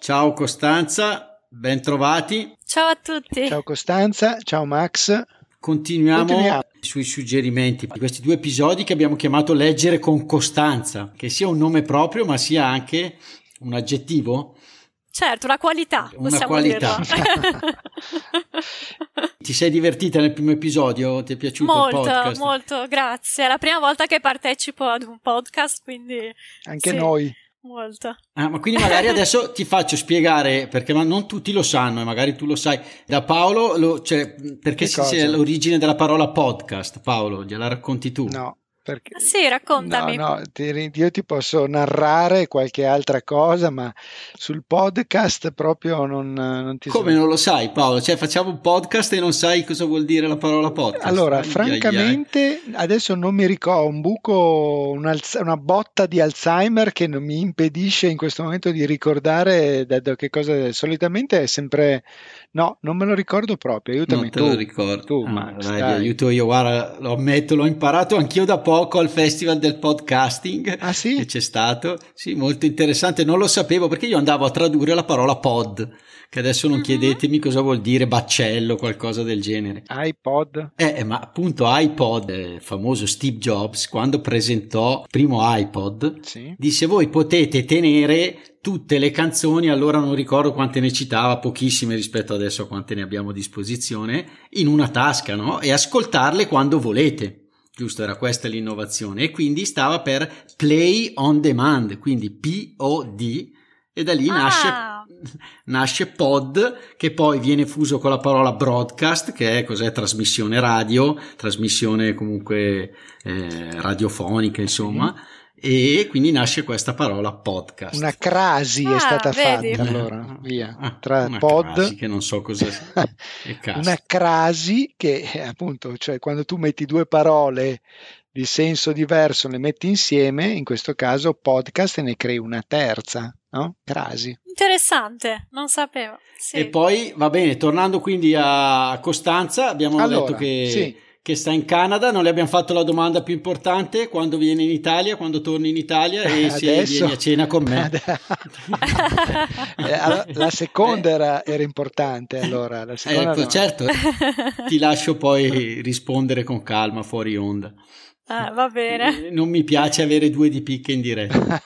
ciao Costanza, bentrovati. Ciao a tutti. Ciao Costanza, ciao Max. Continuiamo, Continuiamo, sui suggerimenti di questi due episodi che abbiamo chiamato Leggere con Costanza, che sia un nome proprio ma sia anche un aggettivo. Certo, una qualità. Una qualità. Ti sei divertita nel primo episodio? Ti è piaciuto molto, il podcast? Molto, grazie. È la prima volta che partecipo ad un podcast, quindi... Anche sì. noi. Molto. Ah, ma quindi magari adesso ti faccio spiegare, perché ma non tutti lo sanno, e magari tu lo sai, da Paolo, lo, cioè, perché c'è l'origine della parola podcast, Paolo, gliela racconti tu? No, perché... Sì, raccontami. No, no, ti, io ti posso narrare qualche altra cosa, ma sul podcast proprio non, non ti Come so. non lo sai, Paolo? Cioè, facciamo un podcast e non sai cosa vuol dire la parola podcast? Allora, ai, francamente, ai, ai. adesso non mi ricordo, un buco, un una botta di Alzheimer che non mi impedisce in questo momento di ricordare da, da che cosa. Solitamente è sempre. No, non me lo ricordo proprio. Aiutami non te tu. lo ricordo. Tu, ah, Max, dai, dai. aiuto io. Guarda, lo ammetto, l'ho imparato anch'io da poco poco al festival del podcasting ah, sì? che c'è stato. Sì, molto interessante. Non lo sapevo perché io andavo a tradurre la parola pod, che adesso non uh-huh. chiedetemi cosa vuol dire baccello, qualcosa del genere. iPod? Eh, eh ma appunto iPod, il famoso Steve Jobs, quando presentò il primo iPod, sì. disse voi potete tenere tutte le canzoni, allora non ricordo quante ne citava, pochissime rispetto adesso a quante ne abbiamo a disposizione, in una tasca, no? E ascoltarle quando volete giusto? Era questa l'innovazione e quindi stava per Play on Demand, quindi POD e da lì ah. nasce, nasce pod che poi viene fuso con la parola broadcast che è cos'è trasmissione radio, trasmissione comunque eh, radiofonica insomma. Mm e quindi nasce questa parola podcast. Una crasi ah, è stata vedi. fatta allora, via, ah, tra una pod crasi che non so cosa una crasi che appunto, cioè quando tu metti due parole di senso diverso, le metti insieme, in questo caso podcast e ne crei una terza, no? Crasi. Interessante, non sapevo. Sì. E poi va bene, tornando quindi a Costanza, abbiamo allora, detto che sì che sta in Canada, non le abbiamo fatto la domanda più importante, quando viene in Italia, quando torni in Italia e Adesso... se vieni a cena con me. Eh, la seconda era, era importante allora. La ecco, no. certo, ti lascio poi rispondere con calma fuori onda. Ah, va bene. Non mi piace avere due di picche in diretta.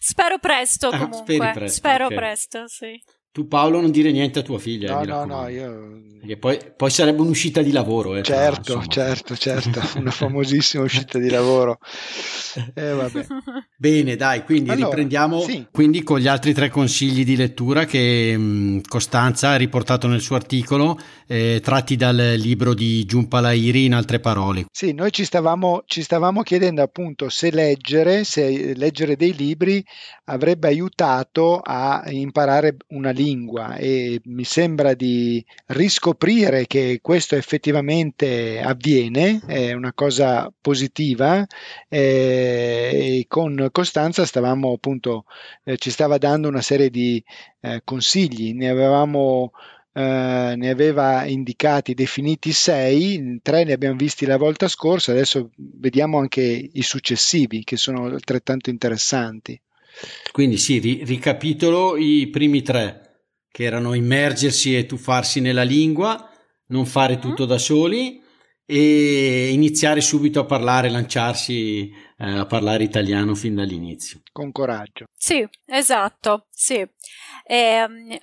Spero presto ah, comunque. presto, Spero okay. presto, sì. Tu Paolo non dire niente a tua figlia. No, eh, no, no, io... Perché poi, poi, sarebbe un'uscita di lavoro. Eh, certo, però, certo, certo, una famosissima uscita di lavoro. Eh, vabbè. Bene, dai, quindi allora, riprendiamo sì. quindi con gli altri tre consigli di lettura che mh, Costanza ha riportato nel suo articolo, eh, tratti dal libro di Giunpa Lairi, in altre parole. Sì, noi ci stavamo, ci stavamo chiedendo appunto se leggere, se leggere dei libri avrebbe aiutato a imparare una lingua e mi sembra di riscoprire che questo effettivamente avviene, è una cosa positiva eh, e con Costanza stavamo appunto, eh, ci stava dando una serie di eh, consigli, ne avevamo Uh, ne aveva indicati definiti sei, tre ne abbiamo visti la volta scorsa, adesso vediamo anche i successivi che sono altrettanto interessanti. Quindi sì, ri- ricapitolo i primi tre che erano immergersi e tuffarsi nella lingua, non fare mm-hmm. tutto da soli e iniziare subito a parlare, lanciarsi eh, a parlare italiano fin dall'inizio. Con coraggio. Sì, esatto, sì. Eh,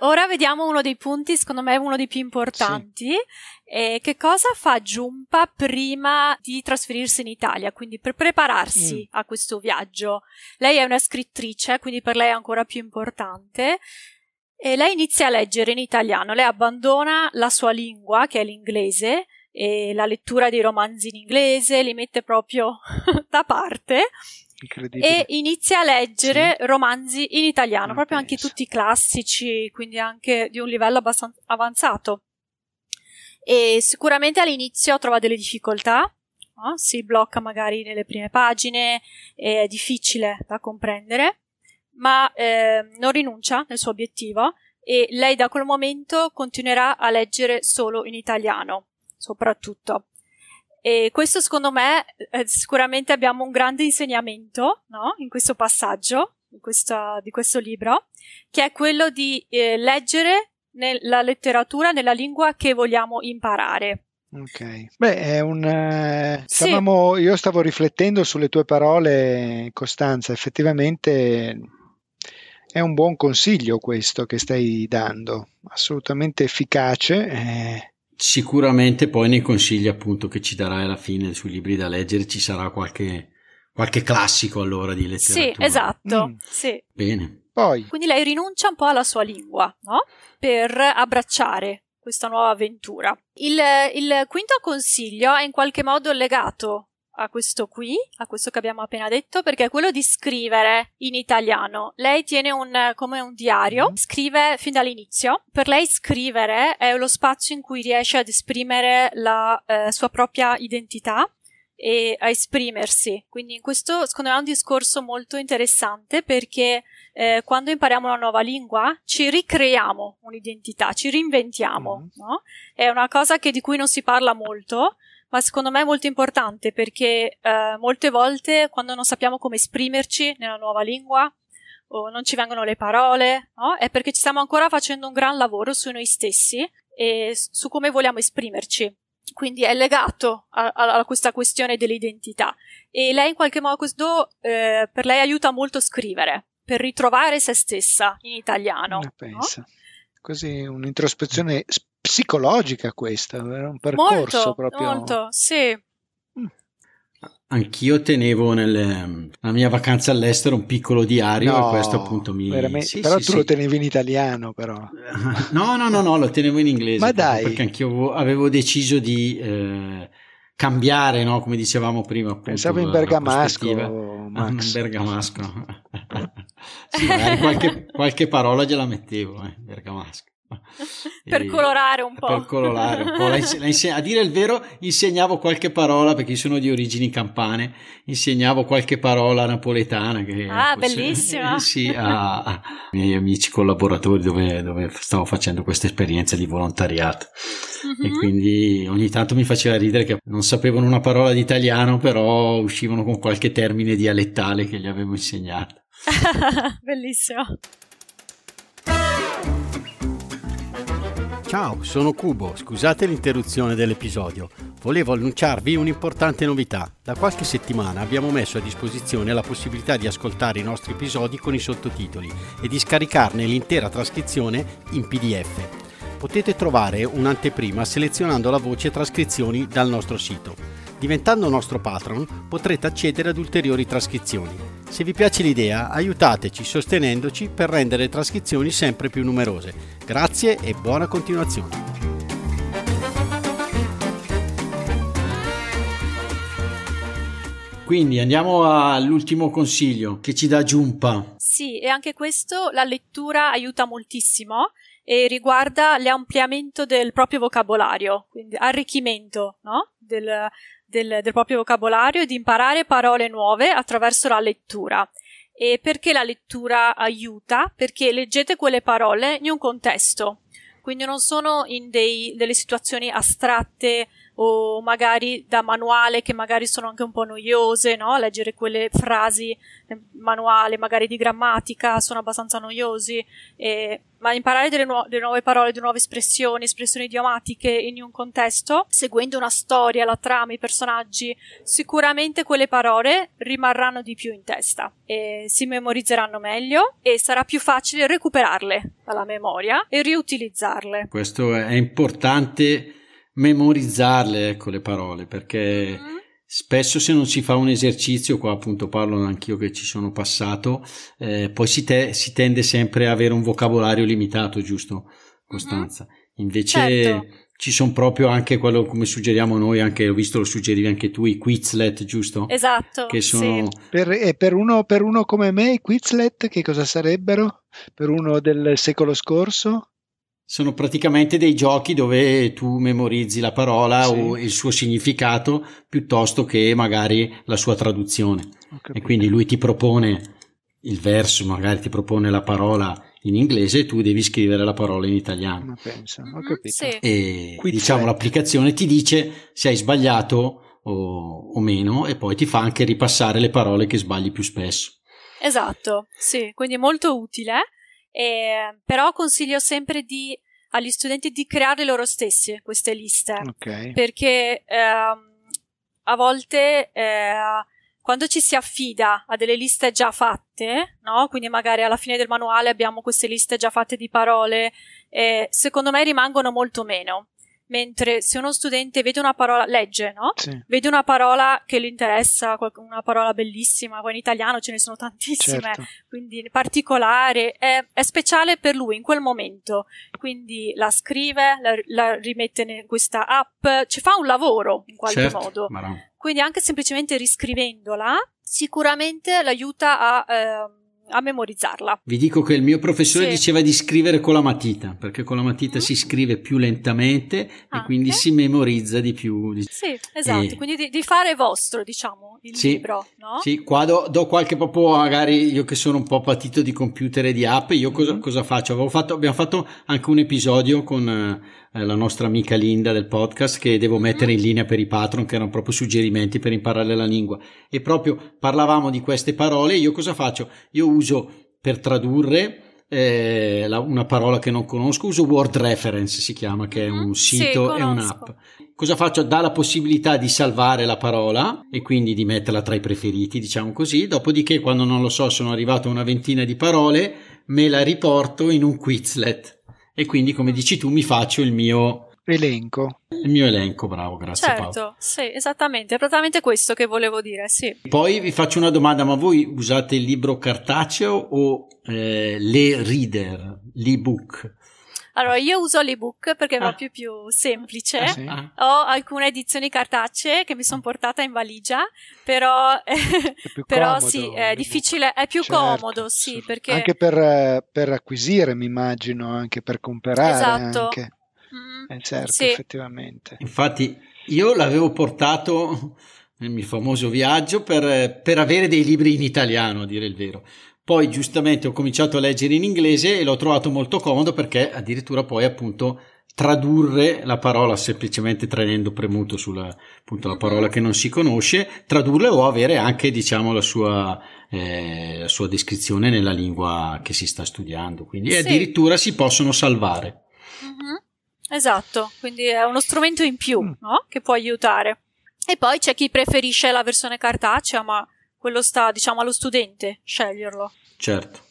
ora vediamo uno dei punti, secondo me uno dei più importanti. Sì. Eh, che cosa fa Giumpa prima di trasferirsi in Italia, quindi per prepararsi mm. a questo viaggio? Lei è una scrittrice, quindi per lei è ancora più importante. E lei inizia a leggere in italiano, lei abbandona la sua lingua, che è l'inglese, e la lettura dei romanzi in inglese, li mette proprio da parte e inizia a leggere sì. romanzi in italiano, Non proprio penso. anche tutti classici, quindi anche di un livello abbastanza avanzato. E sicuramente all'inizio trova delle difficoltà, no? si blocca magari nelle prime pagine, è difficile da comprendere, ma eh, non rinuncia nel suo obiettivo e lei da quel momento continuerà a leggere solo in italiano, soprattutto. E questo secondo me eh, sicuramente abbiamo un grande insegnamento no? in questo passaggio in questa- di questo libro, che è quello di eh, leggere nel- la letteratura nella lingua che vogliamo imparare. Ok. Beh, è un. eh, Sì. stavamo- io stavo riflettendo sulle tue parole, Costanza. Effettivamente è un buon consiglio questo che stai dando, assolutamente efficace. eh, Sicuramente poi nei consigli appunto che ci darai alla fine sui libri da leggere ci sarà qualche, qualche classico allora di Sì, letteratura. esatto. Mm. Sì. Bene. Poi, Quindi lei rinuncia un po' alla sua lingua, no? Per abbracciare questa nuova avventura. Il, il quinto consiglio è in qualche modo legato a questo qui, a questo che abbiamo appena detto, perché è quello di scrivere in italiano. Lei tiene un, come un diario, Mhm. scrive fin dall'inizio. Per lei scrivere è lo spazio in cui riesce ad esprimere la eh, sua propria identità e a esprimersi. Quindi in questo secondo me è un discorso molto interessante perché eh, quando impariamo una nuova lingua ci ricreiamo un'identità, ci reinventiamo, Mhm. no? È una cosa che, di cui non si parla molto, ma secondo me è molto importante perché eh, molte volte quando non sappiamo come esprimerci nella nuova lingua o non ci vengono le parole, no? È perché ci stiamo ancora facendo un gran lavoro su noi stessi e su come vogliamo esprimerci. Quindi è legato a, a- questa questione dell'identità. E lei in qualche modo eh, per lei aiuta molto a scrivere, per ritrovare se stessa in italiano. no? Così un'introspezione psicologica questa, era un percorso Molto, proprio. molto, sì. Anch'io tenevo nelle- nella mia vacanza all'estero un piccolo diario No, e questo appunto mi... veramente- Sì, però sì, tu sì. lo tenevi in italiano, però. No, no, no, no, lo tenevo in inglese. Ma dai. Perché anch'io avevo, avevo deciso di eh, cambiare, no? Come dicevamo prima. Appunto, Pensavo in bergamasco. Max. In bergamasco. sì, qualche, qualche parola gliela mettevo, eh, bergamasco. Per colorare un po'. Per colorare un po'. La inse- la inse- a dire il vero, insegnavo qualche parola perché sono di origini campane. Insegnavo qualche parola napoletana. Che Ah, forse- bellissima. eh, sì, a, a miei amici collaboratori dove, dove stavo facendo questa esperienza di volontariato. E Mhm. quindi ogni tanto mi faceva ridere che non sapevano una parola di italiano, però uscivano con qualche termine dialettale che gli avevo insegnato. Bellissimo. Ciao, sono Cubo, scusate l'interruzione dell'episodio. Volevo annunciarvi un'importante novità. Da qualche settimana abbiamo messo a disposizione la possibilità di ascoltare i nostri episodi con i sottotitoli e di scaricarne l'intera trascrizione in PDF. Potete trovare un'anteprima selezionando la voce trascrizioni dal nostro sito. Diventando nostro patron potrete accedere ad ulteriori trascrizioni. Se vi piace l'idea, aiutateci sostenendoci per rendere le trascrizioni sempre più numerose. Grazie e buona continuazione. Quindi andiamo all'ultimo consiglio che ci dà Giumpa. Sì, e anche questo la lettura aiuta moltissimo e riguarda l'ampliamento del proprio vocabolario, quindi arricchimento no? del, del- del proprio vocabolario e di imparare parole nuove attraverso la lettura. E perché la lettura aiuta? Perché leggete quelle parole in un contesto, quindi non sono in dei- delle situazioni astratte o magari da manuale che magari sono anche un po' noiose, no? Leggere quelle frasi eh, manuale, magari di grammatica, sono abbastanza noiosi, eh, ma imparare delle, nuo- delle nuove parole, delle nuove espressioni, espressioni idiomatiche in un contesto, seguendo una storia, la trama, i personaggi, sicuramente quelle parole rimarranno di più in testa e si memorizzeranno meglio e sarà più facile recuperarle dalla memoria e riutilizzarle. Questo è importante memorizzarle, ecco le parole, perché Mhm. spesso se non si fa un esercizio, qua appunto parlo anch'io che ci sono passato, eh, poi si, te- si tende sempre a avere un vocabolario limitato, giusto Costanza? Invece Certo. ci sono proprio anche quello come suggeriamo noi, anche ho visto lo suggerivi anche tu, i Quizlet, giusto? Esatto. Che sono... Sì. Per, e per uno, per uno come me, i Quizlet che cosa sarebbero? Per uno del secolo scorso? Sono praticamente dei giochi dove tu memorizzi la parola Sì. o il suo significato piuttosto che magari la sua traduzione. E quindi lui ti propone il verso, magari ti propone la parola in inglese e tu devi scrivere la parola in italiano. Ma pensa, ho Mhm, capito. sì. E Quizlet. diciamo l'applicazione ti dice se hai sbagliato o, o meno e poi ti fa anche ripassare le parole che sbagli più spesso. Esatto, sì, quindi è molto utile, eh, però consiglio sempre di, agli studenti di creare loro stessi queste liste, Ok. perché ehm, a volte eh, quando ci si affida a delle liste già fatte, no? quindi magari alla fine del manuale abbiamo queste liste già fatte di parole, eh, secondo me rimangono molto meno. Mentre se uno studente vede una parola, legge, no? Sì, vede una parola che gli interessa, una parola bellissima, poi in italiano ce ne sono tantissime, certo. quindi particolare, è, è speciale per lui in quel momento, quindi la scrive, la, la rimette in questa app, ci fa un lavoro in qualche certo, modo, ma no. quindi anche semplicemente riscrivendola sicuramente l'aiuta a, ehm, a memorizzarla. Vi dico che il mio professore Sì. diceva di scrivere con la matita, perché con la matita Mhm. si scrive più lentamente e Anche. quindi si memorizza di più. Sì, esatto, Eh. quindi di, di fare vostro, diciamo, il Sì. libro, no? Sì, qua do, do qualche proprio, magari io che sono un po' patito di computer e di app, io cosa, Mhm. cosa faccio? Avevo fatto? Abbiamo fatto anche un episodio con eh, la nostra amica Linda del podcast che devo mettere in linea per i patron, che erano proprio suggerimenti per imparare la lingua. E proprio parlavamo di queste parole. Io cosa faccio? Io uso per tradurre eh, la- una parola che non conosco, uso Word Reference, si chiama, che è un Mhm. Sì, sito e un'app. Cosa faccio? Dà la possibilità di salvare la parola e quindi di metterla tra i preferiti, diciamo così. Dopodiché, quando non lo so, sono arrivato a una ventina di parole, me la riporto in un Quizlet. E quindi, come dici tu, mi faccio il mio, Elenco. il mio elenco. Bravo, grazie Paolo. Certo, sì, esattamente, è proprio questo che volevo dire, sì. Poi vi faccio una domanda, ma voi usate il libro cartaceo o eh, l'e-reader, l'ebook? Allora, io uso l'ebook perché è Ah. proprio più semplice. Ah, sì? Ah, Ho alcune edizioni cartacee che mi sono portata in valigia, però, È più però comodo sì, è l'ebook. difficile, è più Certo, comodo, sì, sì. perché Anche per, eh, per acquisire, mi immagino, anche per comprare. Esatto. Anche. Mm, Eh, certo, sì. effettivamente. Infatti, io l'avevo portato nel mio famoso viaggio per, per avere dei libri in italiano, a dire il vero. Poi, giustamente, ho cominciato a leggere in inglese e l'ho trovato molto comodo perché addirittura poi, appunto, tradurre la parola semplicemente tenendo premuto sulla appunto, la parola che non si conosce, tradurla o avere anche, diciamo, la sua, eh, la sua descrizione nella lingua che si sta studiando. Quindi, Sì. addirittura si possono salvare. Mhm. Esatto, quindi è uno strumento in più, Mm. no? Che può aiutare. E poi c'è chi preferisce la versione cartacea, ma quello sta, diciamo, allo studente sceglierlo. Certo.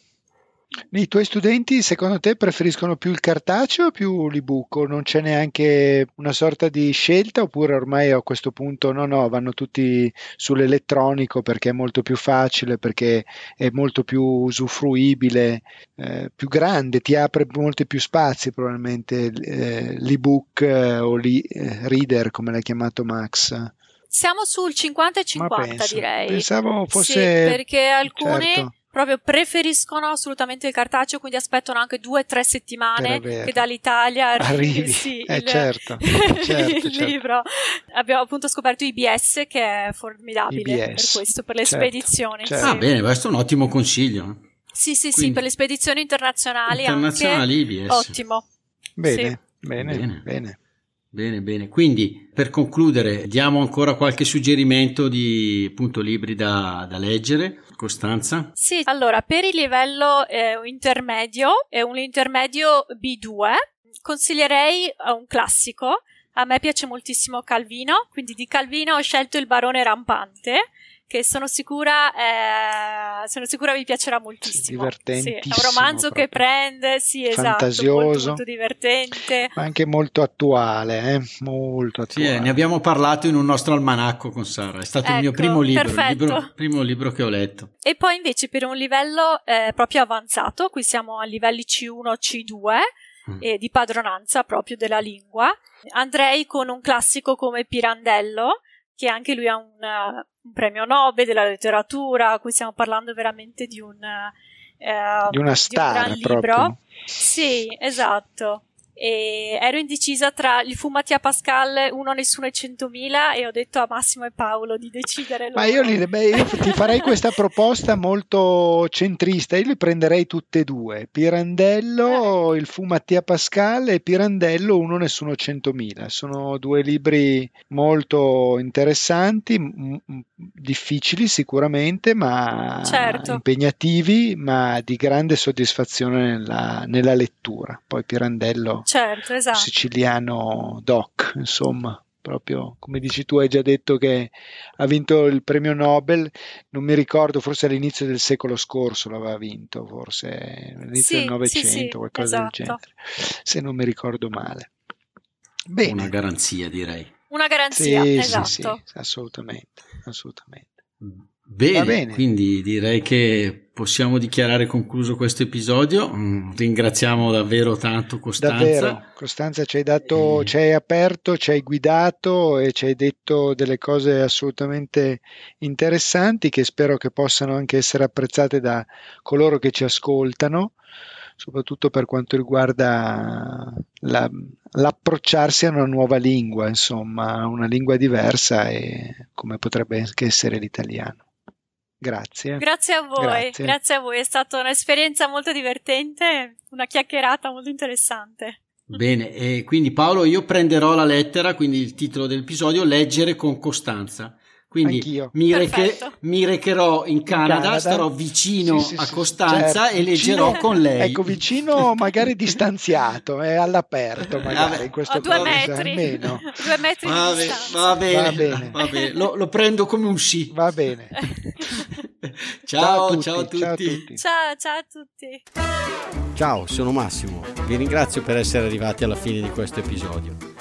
I tuoi studenti, secondo te, preferiscono più il cartaceo o più l'ebook? O non c'è neanche una sorta di scelta? Oppure ormai a questo punto no, no, vanno tutti sull'elettronico perché è molto più facile, perché è molto più usufruibile, eh, più grande, ti apre molti più spazi probabilmente eh, l'ebook eh, o l'e-reader, come l'ha chiamato Max. Siamo sul 50 e Ma 50, pensa, direi. pensavo Sì, fosse... perché alcune certo. Proprio preferiscono assolutamente il cartaceo, quindi aspettano anche due o tre settimane Per che dall'Italia arrivi, Arrivi. sì, Eh, il, certo, certo, il certo. libro. Abbiamo appunto scoperto IBS che è formidabile per IBS, questo, per le certo, spedizioni. certo. Ah, sì. bene, questo è un ottimo consiglio. Sì, sì, sì, Quindi- per le spedizioni internazionali, Internazionali anche. IBS. Ottimo. Bene, bene, Bene. bene. Bene, bene. Quindi, per concludere, diamo ancora qualche suggerimento di appunto libri da, da leggere. Costanza? Sì, allora per il livello eh, intermedio, è un intermedio B2, consiglierei eh, un classico. A me piace moltissimo Calvino, quindi di Calvino ho scelto Il barone rampante, che sono sicura, eh, sono sicura vi piacerà moltissimo. divertentissimo Sì, è un romanzo che proprio. prende, sì, esatto, Fantasioso. molto, molto divertente. Ma anche molto attuale, eh? molto Sì, attuale. eh, ne abbiamo parlato in un nostro almanacco con Sara. È stato il mio Ecco, primo libro, il libro- primo libro che ho letto. E poi invece per un livello eh, proprio avanzato, qui siamo a livelli C1, C2, mm. e di padronanza proprio della lingua. Andrei con un classico come Pirandello, che anche lui ha un, un premio Nobel della letteratura, qui stiamo parlando veramente di un, uh, di una star di un gran libro. Sì, esatto e ero indecisa tra il fu Mattia Pascal, uno nessuno e centomila e ho detto a Massimo e Paolo di decidere loro. Ma io, li, beh, io ti farei questa proposta molto centrista, io li prenderei tutte e due, Pirandello, eh. il fu Mattia Pascal e Pirandello, uno nessuno centomila, sono due libri molto interessanti, m- m- difficili sicuramente, ma certo. impegnativi, ma di grande soddisfazione nella, nella lettura. Poi Pirandello certo, esatto. siciliano doc, insomma proprio come dici tu hai già detto che ha vinto il premio Nobel non mi ricordo forse all'inizio del secolo scorso l'aveva vinto forse all'inizio sì, del Novecento sì, sì, qualcosa esatto. del genere se non mi ricordo male Bene. una garanzia direi una garanzia sì, esatto sì, assolutamente assolutamente mm. Bene, bene, quindi direi che possiamo dichiarare concluso questo episodio. Mm, ringraziamo davvero tanto Costanza. Davvero, Costanza ci hai, dato, e... ci hai aperto, ci hai guidato e ci hai detto delle cose assolutamente interessanti che spero che possano anche essere apprezzate da coloro che ci ascoltano, soprattutto per quanto riguarda la, l'approcciarsi a una nuova lingua, insomma, una lingua diversa e come potrebbe anche essere l'italiano. Grazie. Grazie a voi, grazie. grazie a voi, è stata un'esperienza molto divertente, una chiacchierata molto interessante. Bene, e quindi Paolo io prenderò la lettera, quindi il titolo dell'episodio, leggere con costanza. Quindi mi, reche, mi, recherò in Canada, in Canada, starò vicino sì, sì, a Costanza certo. e leggerò vicino, con lei. Ecco, vicino, magari distanziato, è all'aperto, magari in questo due metri, almeno. due metri va, be- va bene, va bene. Va bene. Lo, lo, prendo come un sì. Va bene. ciao, ciao a tutti. Ciao a tutti. Ciao, ciao a tutti. Ciao, sono Massimo. Vi ringrazio per essere arrivati alla fine di questo episodio.